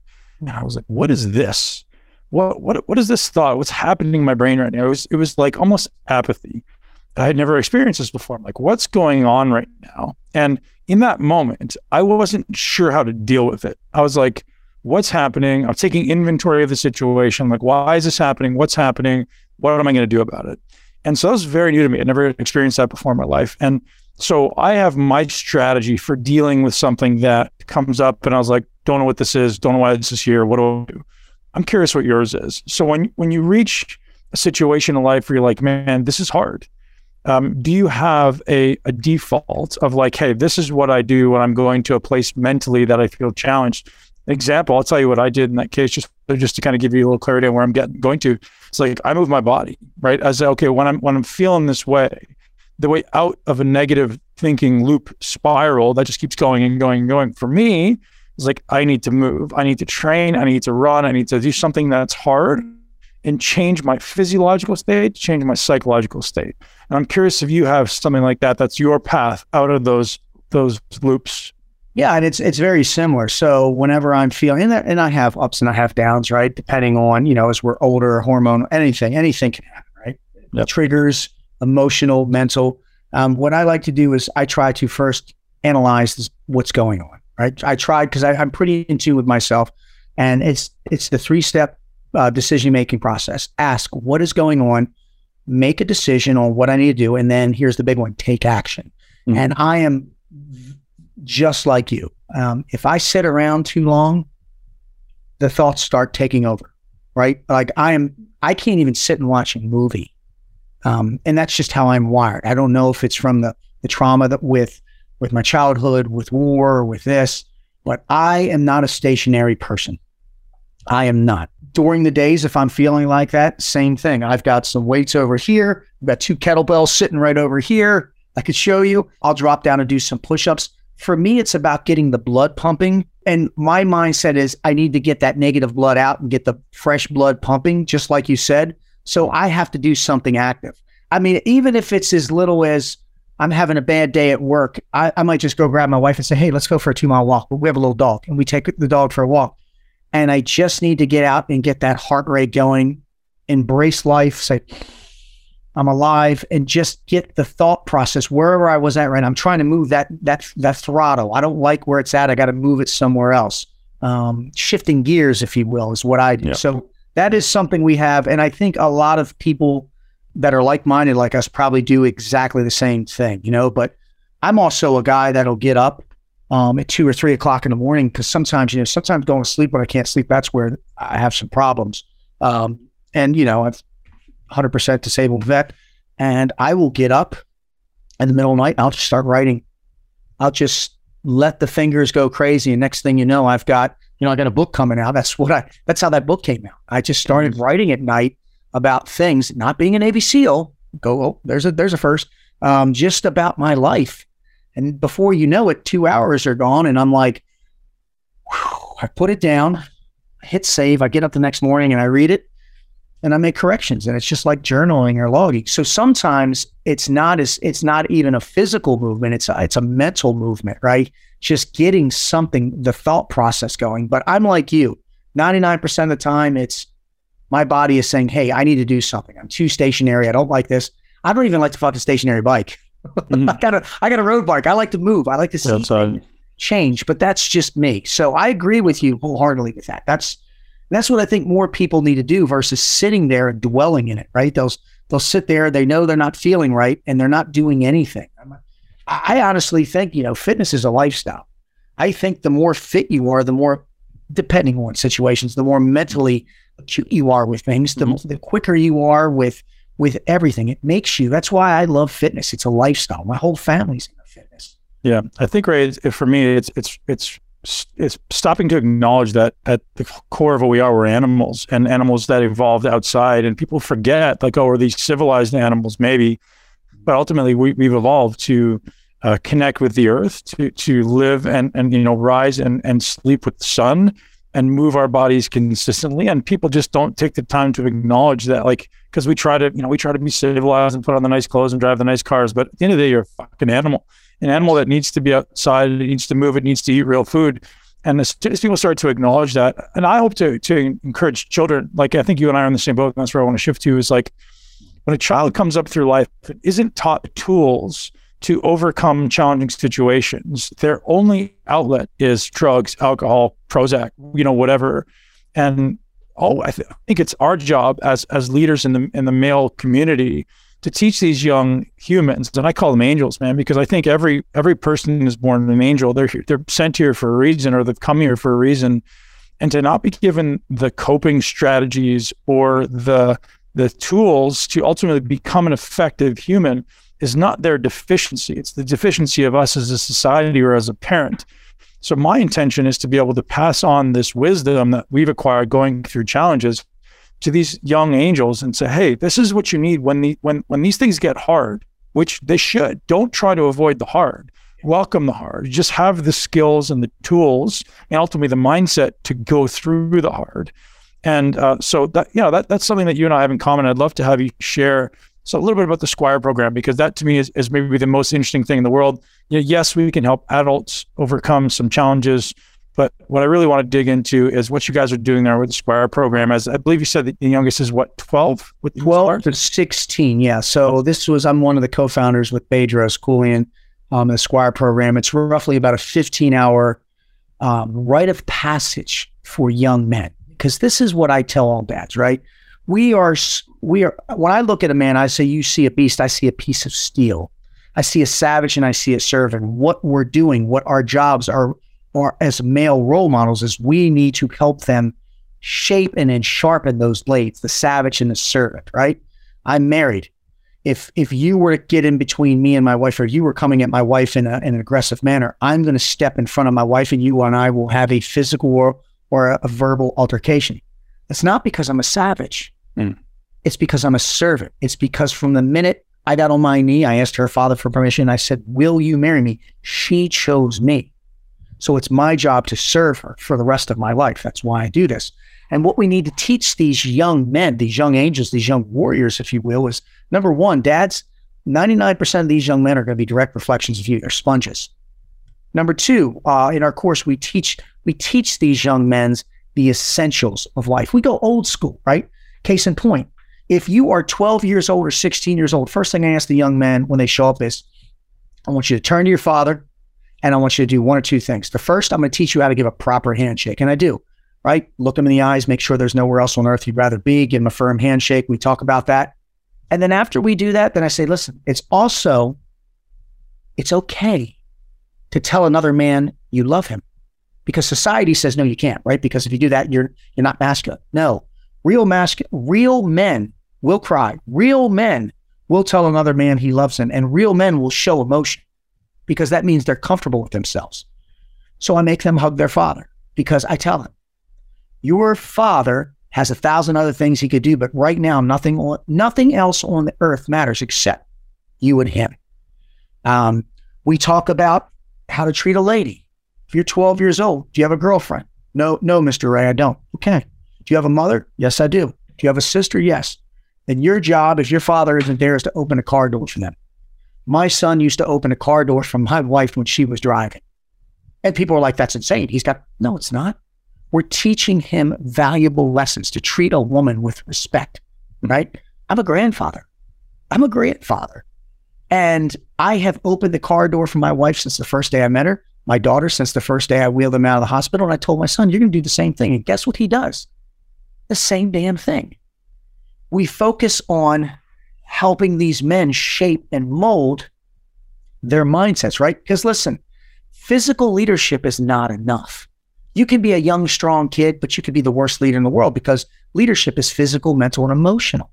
And I was like, what is this? What what what is this thought? What's happening in my brain right now? It was it was like almost apathy. I had never experienced this before. I'm like, what's going on right now? And in that moment, I wasn't sure how to deal with it. I was like, what's happening? I'm taking inventory of the situation. like, why is this happening? What's happening? What am I going to do about it? And so that was very new to me. I never experienced that before in my life. And so I have my strategy for dealing with something that comes up and I was like, don't know what this is, don't know why this is here. What do I do? I'm curious what yours is. So when when you reach a situation in life where you're like, man, this is hard um, do you have a, a default of like, hey, this is what I do when I'm going to a place mentally that I feel challenged? Example, I'll tell you what I did in that case, just just to kind of give you a little clarity on where I'm getting going to. It's like I move my body, right? I say, okay, when I'm when I'm feeling this way, the way out of a negative thinking loop spiral that just keeps going and going and going. For me, it's like I need to move, I need to train, I need to run, I need to do something that's hard and change my physiological state, change my psychological state. And I'm curious if you have something like that. That's your path out of those those loops. Yeah, and it's it's very similar. So whenever I'm feeling, and, and I have ups and I have downs, right? Depending on you know as we're older, hormone, anything, anything can happen, right? Yep. Triggers, emotional, mental. Um, what I like to do is I try to first analyze this, what's going on, right? I tried because I'm pretty in tune with myself, and it's it's the three step uh, decision making process. Ask what is going on, make a decision on what I need to do, and then here's the big one: take action. Mm-hmm. And I am just like you. Um, if I sit around too long, the thoughts start taking over. Right? Like I am, I can't even sit and watch a movie. Um, and that's just how I'm wired. I don't know if it's from the the trauma that with with my childhood, with war, with this, but I am not a stationary person. I am not during the days, if I'm feeling like that, same thing. I've got some weights over here. I've got two kettlebells sitting right over here. I could show you. I'll drop down and do some push ups. For me, it's about getting the blood pumping. And my mindset is I need to get that negative blood out and get the fresh blood pumping, just like you said. So I have to do something active. I mean, even if it's as little as I'm having a bad day at work, I, I might just go grab my wife and say, Hey, let's go for a two mile walk. We have a little dog and we take the dog for a walk and I just need to get out and get that heart rate going, embrace life, say, I'm alive, and just get the thought process wherever I was at. Right, now. I'm trying to move that that that throttle. I don't like where it's at. I got to move it somewhere else. Um, shifting gears, if you will, is what I do. So that is something we have, and I think a lot of people that are like-minded like us probably do exactly the same thing. You know, but I'm also a guy that'll get up um, at two or three o'clock in the morning because sometimes you know sometimes going to sleep when I can't sleep that's where I have some problems. Um, and you know I've 100% disabled vet, and I will get up in the middle of the night. I'll just start writing. I'll just let the fingers go crazy, and next thing you know, I've got you know I got a book coming out. That's what I. That's how that book came out. I just started writing at night about things, not being a Navy SEAL. Go, oh, there's a there's a first. Um, just about my life and before you know it, two hours are gone. And I'm like, I put it down, I hit save. I get up the next morning and I read it and I make corrections. And it's just like journaling or logging. So sometimes it's not as it's not even a physical movement. It's a, it's a mental movement, right? Just getting something, the thought process going. But I'm like you. 99% of the time, it's my body is saying, Hey, I need to do something. I'm too stationary. I don't like this. I don't even like to fuck a stationary bike. Mm. I got a I got a road bike. I like to move. I like to see yeah, change, but that's just me. So I agree with you wholeheartedly with that. That's that's what I think more people need to do versus sitting there and dwelling in it. Right? They'll they'll sit there. They know they're not feeling right, and they're not doing anything. I honestly think you know fitness is a lifestyle. I think the more fit you are, the more depending on situations, the more mentally acute you are with things, the, mm-hmm. the quicker you are with with everything. It makes you, that's why I love fitness. It's a lifestyle. My whole family's into fitness. Yeah, I think right for me, it's it's it's it's stopping to acknowledge that at the core of what we are, we're animals and animals that evolved outside. And people forget, like, oh, are these civilized animals? Maybe, but ultimately, we, we've evolved to uh, connect with the earth, to to live and and you know rise and and sleep with the sun and move our bodies consistently. And people just don't take the time to acknowledge that, like, because we try to you know we try to be civilized and put on the nice clothes and drive the nice cars, but at the end of the day, you're a fucking animal an animal that needs to be outside, it needs to move, it needs to eat real food. And as people start to acknowledge that, and I hope to to encourage children, like I think you and I are in the same boat, and that's where I want to shift to, is like when a child comes up through life, isn't taught tools to overcome challenging situations. Their only outlet is drugs, alcohol, Prozac, you know, whatever. And oh, I, th- I think it's our job as as leaders in the in the male community to teach these young humans, and I call them angels, man, because I think every every person is born an angel. They're they're sent here for a reason, or they've come here for a reason, and to not be given the coping strategies or the the tools to ultimately become an effective human is not their deficiency. It's the deficiency of us as a society or as a parent. So my intention is to be able to pass on this wisdom that we've acquired going through challenges to these young angels and say, "Hey, this is what you need when the when when these things get hard, which they should. Don't try to avoid the hard. Welcome the hard. Just have the skills and the tools and ultimately the mindset to go through the hard." And uh, so that you know that that's something that you and I have in common. I'd love to have you share so a little bit about the Squire program because that to me is, is maybe the most interesting thing in the world. You know, yes, we can help adults overcome some challenges but what I really want to dig into is what you guys are doing there with the Squire program. As I believe you said, the youngest is what twelve with twelve to sixteen. Yeah. So this was I'm one of the co-founders with Bedros Keuilian, um, the Squire program. It's roughly about a 15 hour um, rite of passage for young men because this is what I tell all dads. Right? We are we are. When I look at a man, I say, "You see a beast. I see a piece of steel." I see a savage and I see a servant. What we're doing, what our jobs are are as male role models is we need to help them shape and then sharpen those blades, the savage and the servant, right? I'm married. If if you were to get in between me and my wife, or you were coming at my wife in, a, in an aggressive manner, I'm going to step in front of my wife, and you and I will have a physical or, a, a verbal altercation. It's not because I'm a savage. Mm. It's because I'm a servant. It's because from the minute I got on my knee, I asked her father for permission. I said, "Will you marry me?" She chose me. So it's my job to serve her for the rest of my life. That's why I do this. And what we need to teach these young men, these young angels, these young warriors, if you will, is number one, dads, 99% of these young men are going to be direct reflections of you. They're sponges. Number two, uh, in our course, we teach we teach these young men the essentials of life. We go old school, right? Case in point, if you are 12 years old or 16 years old, first thing I ask the young men when they show up is, I want you to turn to your father and I want you to do one or two things. The first, I'm going to teach you how to give a proper handshake. And I do, right? Look them in the eyes, make sure there's nowhere else on earth you'd rather be, give them a firm handshake. We talk about that. And then after we do that, then I say, listen, it's also, it's okay to tell another man you love him because society says, no, you can't, right? Because if you do that, you're, you're not masculine. No, real masculine, real men will cry. Real men will tell another man he loves him and real men will show emotion because that means they're comfortable with themselves. So I make them hug their father because I tell them, your father has a thousand other things he could do, but right now, nothing, on, nothing else on the earth matters except you and him. Um, we talk about how to treat a lady. You're 12 years old, do you have a girlfriend? No, no, Mr. Ray, I don't. Okay. Do you have a mother? Yes, I do. Do you have a sister? Yes. Then your job, if your father isn't there, is to open a car door for them. My son used to open a car door for my wife when she was driving. And people were like, that's insane. He's got, no, it's not. We're teaching him valuable lessons to treat a woman with respect, right? I'm a grandfather. I'm a grandfather. And I have opened the car door for my wife since the first day I met her, my daughter since the first day I wheeled him out of the hospital. And I told my son, you're going to do the same thing. And guess what he does? The same damn thing. We focus on helping these men shape and mold their mindsets, right? Because listen, physical leadership is not enough. You can be a young, strong kid, but you could be the worst leader in the world because leadership is physical, mental, and emotional,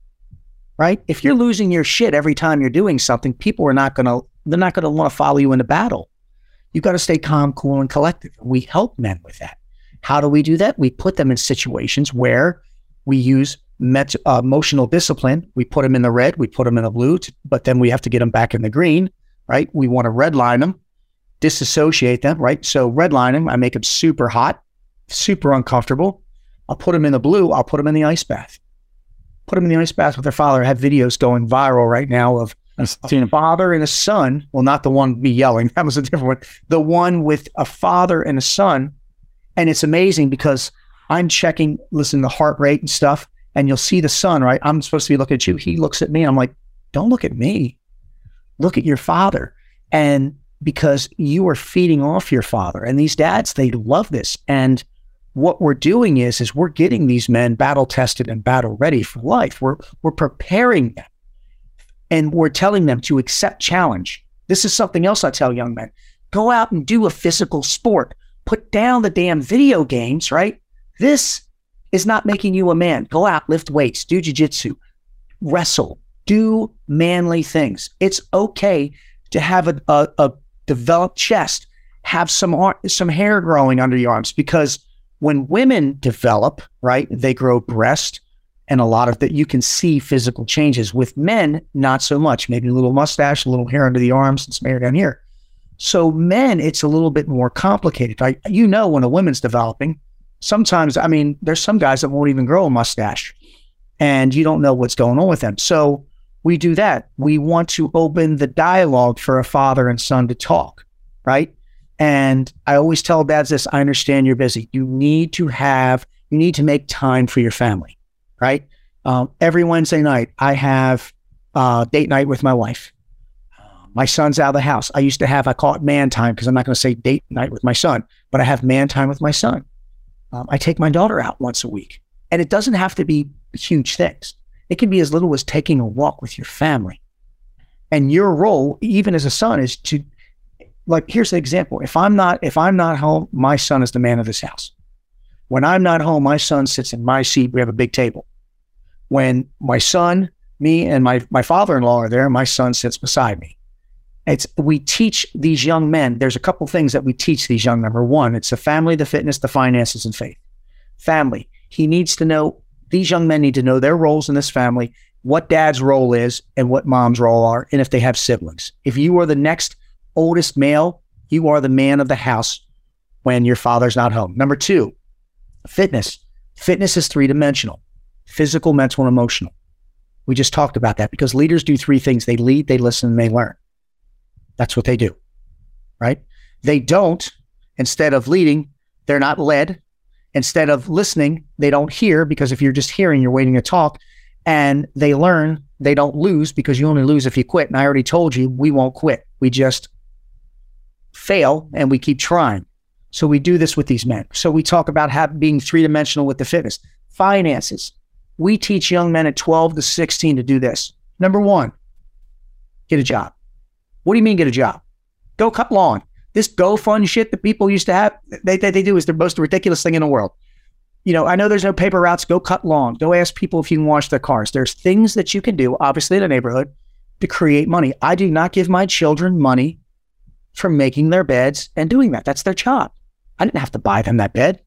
right? If you're losing your shit every time you're doing something, people are not going to, they're not going to want to follow you into battle. You got to stay calm, cool, and collective. We help men with that. How do we do that? We put them in situations where we use met, uh, emotional discipline. We put them in the red, we put them in the blue, to, but then we have to get them back in the green, right? We want to redline them, disassociate them, right? So redline them, I make them super hot, super uncomfortable. I'll put them in the blue, I'll put them in the ice bath. Put them in the ice bath with their father. I have videos going viral right now of a father and a son. Well, not the one me yelling. That was a different one. The one with a father and a son. And it's amazing because I'm checking, listening to heart rate and stuff, and you'll see the son, right? I'm supposed to be looking at you. He looks at me. I'm like, don't look at me. Look at your father. And because you are feeding off your father. And these dads, they love this. And what we're doing is, is we're getting these men battle tested and battle ready for life. We're we're preparing them. And we're telling them to accept challenge. This is something else I tell young men. Go out and do a physical sport. Put down the damn video games, right? This is not making you a man. Go out, lift weights, do jujitsu, wrestle, do manly things. It's okay to have a, a, a developed chest, have some ar- some hair growing under your arms because when women develop, right, they grow breast and a lot of that you can see physical changes. With men, not so much. Maybe a little mustache, a little hair under the arms, and some hair down here. So men, it's a little bit more complicated. I, you know, when a woman's developing, sometimes, I mean, there's some guys that won't even grow a mustache and you don't know what's going on with them. So we do that. We want to open the dialogue for a father and son to talk, right? And I always tell dads this I understand you're busy. You need to have, you need to make time for your family, right? Um, every Wednesday night, I have uh, date night with my wife. My son's out of the house. I used to have, I call it man time because I'm not going to say date night with my son, but I have man time with my son. Um, I take my daughter out once a week, and it doesn't have to be huge things. It can be as little as taking a walk with your family. And your role, even as a son, is to like here's an example. If I'm not if I'm not home, my son is the man of this house. When I'm not home, my son sits in my seat. We have a big table. When my son, me, and my my father-in-law are there, my son sits beside me. It's we teach these young men. There's a couple things that we teach these young. Number one, it's the family, the fitness, the finances, and faith. Family. He needs to know. These young men need to know their roles in this family, what dad's role is, and what mom's role are, and if they have siblings. If you are the next oldest male, you are the man of the house when your father's not home. Number two, fitness. Fitness is three dimensional: physical, mental, and emotional. We just talked about that because leaders do three things: they lead, they listen, and they learn. That's what they do, right? They don't, instead of leading, they're not led. Instead of listening, they don't hear because if you're just hearing, you're waiting to talk. And they learn, they don't lose because you only lose if you quit. And I already told you, we won't quit. We just fail and we keep trying. So we do this with these men. So we talk about how, being three dimensional with the fitness, finances. We teach young men at 12 to 16 to do this. Number one, get a job. What do you mean get a job? Go cut lawn. This go fund shit that people used to have, they, they, they do is the most ridiculous thing in the world. You know, I know there's no paper routes. Go cut lawn. Go ask people if you can wash their cars. There's things that you can do, obviously in a neighborhood, to create money. I do not give my children money for making their beds and doing that. That's their job. I didn't have to buy them that bed.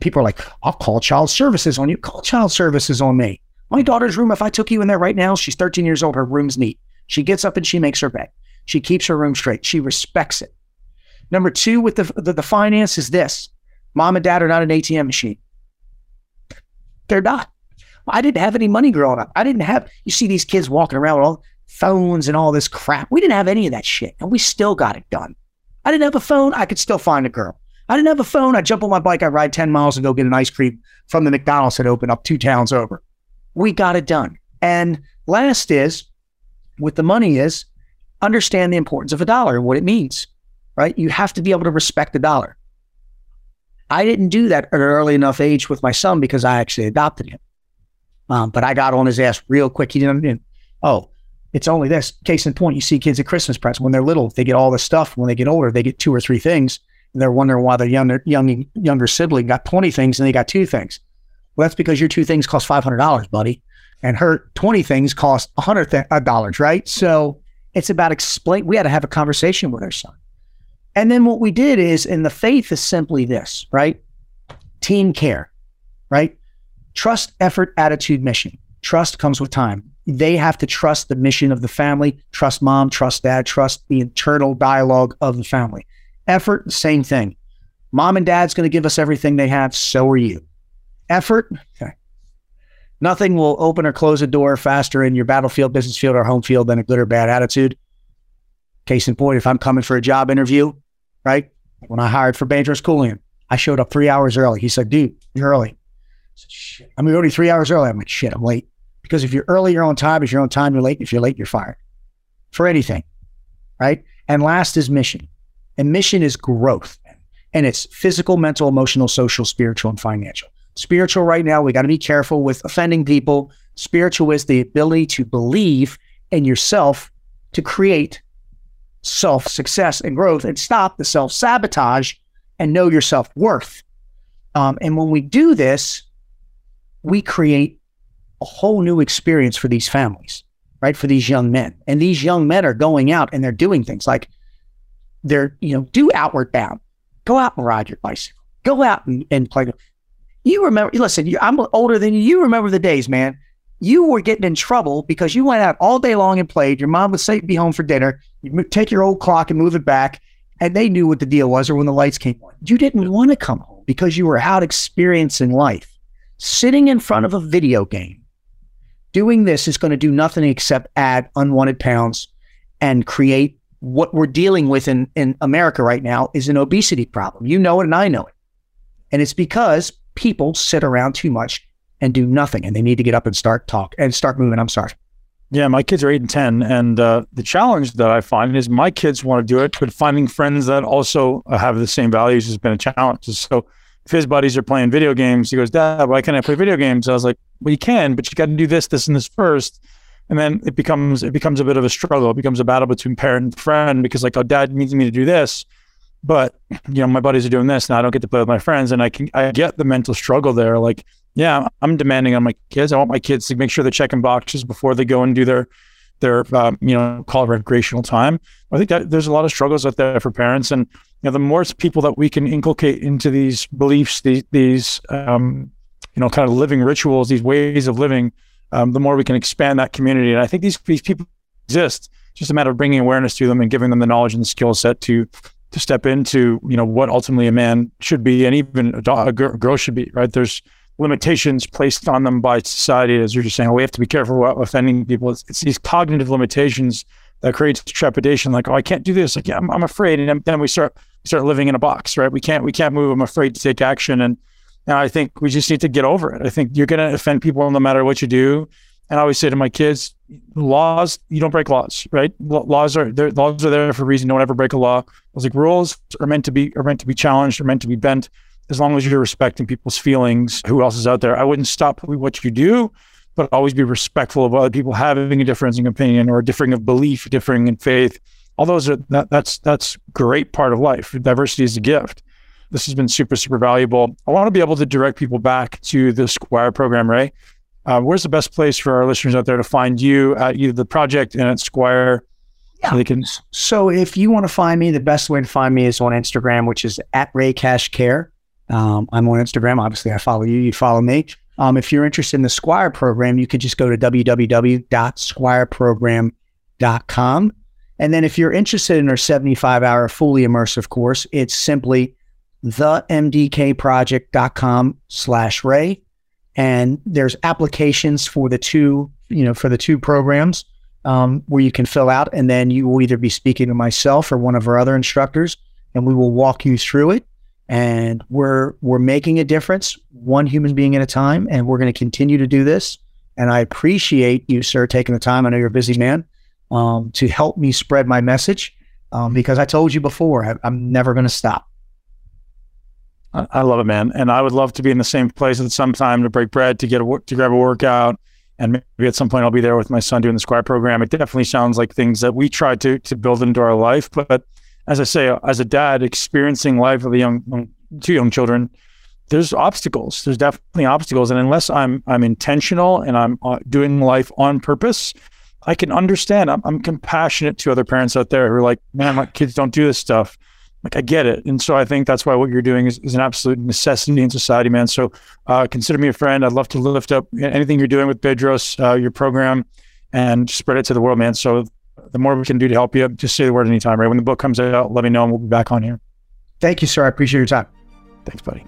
People are like, I'll call child services on you. Call child services on me. My hmm. daughter's room, if I took you in there right now, she's 13 years old, her room's neat. She gets up and she makes her bed. She keeps her room straight. She respects it. Number two, with the, the, the finance is this mom and dad are not an ATM machine. They're not. I didn't have any money growing up. I didn't have, you see these kids walking around with all phones and all this crap. We didn't have any of that shit, and we still got it done. I didn't have a phone. I could still find a girl. I didn't have a phone. I jump on my bike. I ride 10 miles and go get an ice cream from the McDonald's that opened up two towns over. We got it done. And last is with the money is understand the importance of a dollar and what it means, right? You have to be able to respect the dollar. I didn't do that at an early enough age with my son because I actually adopted him. Um, but I got on his ass real quick. He didn't, didn't, oh, it's only this. Case in point, you see kids at Christmas presents when they're little, they get all this stuff. When they get older, they get two or three things. They're wondering why their younger, young, younger sibling got 20 things and they got two things. Well, that's because your two things cost $500, buddy and her 20 things cost $100, th- uh, right? So it's about explain. We had to have a conversation with our son. And then what we did is, and the faith is simply this, right? Team care, right? Trust, effort, attitude, mission. Trust comes with time. They have to trust the mission of the family, trust mom, trust dad, trust the internal dialogue of the family. Effort, same thing. Mom and dad's going to give us everything they have. So are you. Effort, okay. Nothing will open or close a door faster in your battlefield, business field, or home field than a good or bad attitude. Case in point, if I'm coming for a job interview, right? When I hired for Dangerous Cooling, I showed up three hours early. He said, dude, you're early. I said, shit. I'm only three hours early. I'm like, shit, I'm late. Because if you're early, you're on time. If you're on time, you're late. If you're late, you're fired for anything. Right. And last is mission. And mission is growth. And it's physical, mental, emotional, social, spiritual, and financial. Spiritual right now, we got to be careful with offending people. Spiritual is the ability to believe in yourself to create self success and growth and stop the self sabotage and know your self worth. Um, and when we do this, we create a whole new experience for these families, right? For these young men. And these young men are going out and they're doing things like they're, you know, do outward bound, go out and ride your bicycle, go out and, and play. You remember, listen, you, I'm older than you. You remember the days, man. You were getting in trouble because you went out all day long and played. Your mom would say, be home for dinner. You take your old clock and move it back. And they knew what the deal was or when the lights came on. You didn't want to come home because you were out experiencing life. Sitting in front of a video game doing this is going to do nothing except add unwanted pounds and create what we're dealing with in, in America right now is an obesity problem. You know it and I know it. And it's because people sit around too much and do nothing and they need to get up and start talk and start moving. I'm sorry. Yeah, my kids are eight and 10. And uh, the challenge that I find is my kids want to do it, but finding friends that also have the same values has been a challenge. So if his buddies are playing video games, he goes, Dad, why can't I play video games? I was like, Well, you can, but you got to do this, this, and this first. And then it becomes it becomes a bit of a struggle. It becomes a battle between parent and friend because like, oh, dad needs me to do this, but you know, my buddies are doing this, and I don't get to play with my friends. And I can I get the mental struggle there. Like, yeah, I'm demanding on my kids. I want my kids to make sure they're checking boxes before they go and do their their um, you know call recreational time. I think that there's a lot of struggles out there for parents, and you know the more people that we can inculcate into these beliefs, these these um, you know kind of living rituals, these ways of living, um, the more we can expand that community. And I think these these people exist. It's just a matter of bringing awareness to them and giving them the knowledge and the skill set to to step into you know what ultimately a man should be and even a, a girl should be. Right? There's limitations placed on them by society, as you're just saying, oh, we have to be careful about offending people. It's, it's, these cognitive limitations that creates trepidation. Like, oh, I can't do this. Like, yeah, I'm, I'm afraid, and then we start start living in a box, right? We can't we can't move. I'm afraid to take action, and, and I think we just need to get over it. I think you're going to offend people no matter what you do. And I always say to my kids, laws, you don't break laws, right? Laws are there, laws are there for a reason. Don't ever break a law. I was like, rules are meant to be are meant to be challenged, are meant to be bent as long as you're respecting people's feelings, who else is out there? I wouldn't stop what you do, but always be respectful of other people having a differing opinion or differing of belief, differing in faith. All those are that, that's that's great part of life. Diversity is a gift. This has been super super valuable. I want to be able to direct people back to the Squire program, Ray. Uh, where's the best place for our listeners out there to find you at either the project and at Squire? Yeah. So, can... so if you want to find me, the best way to find me is on Instagram, which is at Ray Cash Care. Um, I'm on Instagram. Obviously, I follow you. You follow me. Um, if you're interested in the Squire program, you could just go to www.squireprogram.com. And then if you're interested in our 75 hour fully immersive course, it's simply themdkproject.com slash Ray. And there's applications for the two, you know, for the two programs um, where you can fill out. And then you will either be speaking to myself or one of our other instructors, and we will walk you through it and we're we're making a difference one human being at a time and we're going to continue to do this and i appreciate you sir taking the time i know you're a busy man um, to help me spread my message um, because i told you before I, am never going to stop I, love it man and i would love to be in the same place at some time to break bread to get a to grab a workout and maybe at some point i'll be there with my son doing the squire program it definitely sounds like things that we try to to build into our life but as I say, as a dad experiencing life with a young, two young children, there's obstacles. There's definitely obstacles, and unless I'm I'm intentional and I'm uh, doing life on purpose, I can understand. I'm, I'm compassionate to other parents out there who are like, man, my kids don't do this stuff. Like I get it. And so I think that's why what you're doing is, is an absolute necessity in society, man. So uh, consider me a friend. I'd love to lift up anything you're doing with Bedros, uh, your program, and spread it to the world, man. So the more we can do to help you, just say the word anytime, right? When the book comes out, let me know and we'll be back on here. Thank you, sir. I appreciate your time. Thanks, buddy.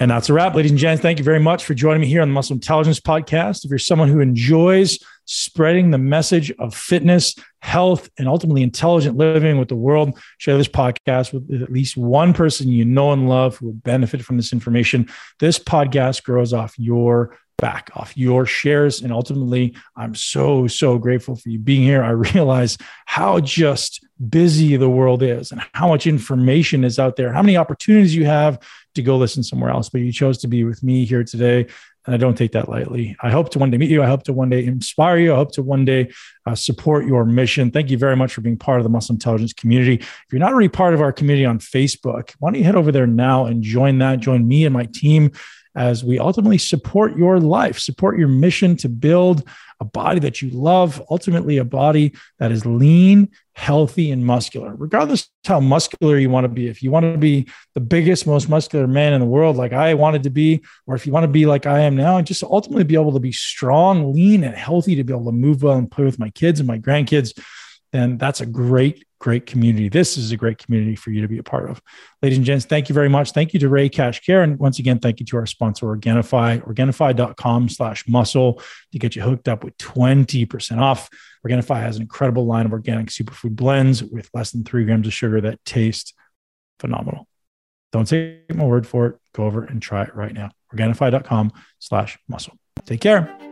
And that's a wrap, ladies and gents. Thank you very much for joining me here on the Muscle Intelligence Podcast. If you're someone who enjoys spreading the message of fitness, health, and ultimately intelligent living with the world, share this podcast with at least one person you know and love who will benefit from this information. This podcast grows off your back off your shares. And ultimately, I'm so, so grateful for you being here. I realize how just busy the world is and how much information is out there, how many opportunities you have to go listen somewhere else. But you chose to be with me here today. And I don't take that lightly. I hope to one day meet you. I hope to one day inspire you. I hope to one day uh, support your mission. Thank you very much for being part of the Muscle Intelligence community. If you're not already part of our community on Facebook, why don't you head over there now and join that? Join me and my team as we ultimately support your life, support your mission to build a body that you love, ultimately, a body that is lean, healthy, and muscular, regardless how muscular you want to be. If you want to be the biggest, most muscular man in the world, like I wanted to be, or if you want to be like I am now, and just ultimately be able to be strong, lean, and healthy to be able to move well and play with my kids and my grandkids, then that's a great great community. This is a great community for you to be a part of. Ladies and gents, thank you very much. Thank you to Ray Cash Care. And once again, thank you to our sponsor, Organifi, organifi.com slash muscle to get you hooked up with 20% off. Organifi has an incredible line of organic superfood blends with less than three grams of sugar that taste phenomenal. Don't take my word for it. Go over and try it right now. Organifi.com slash muscle. Take care.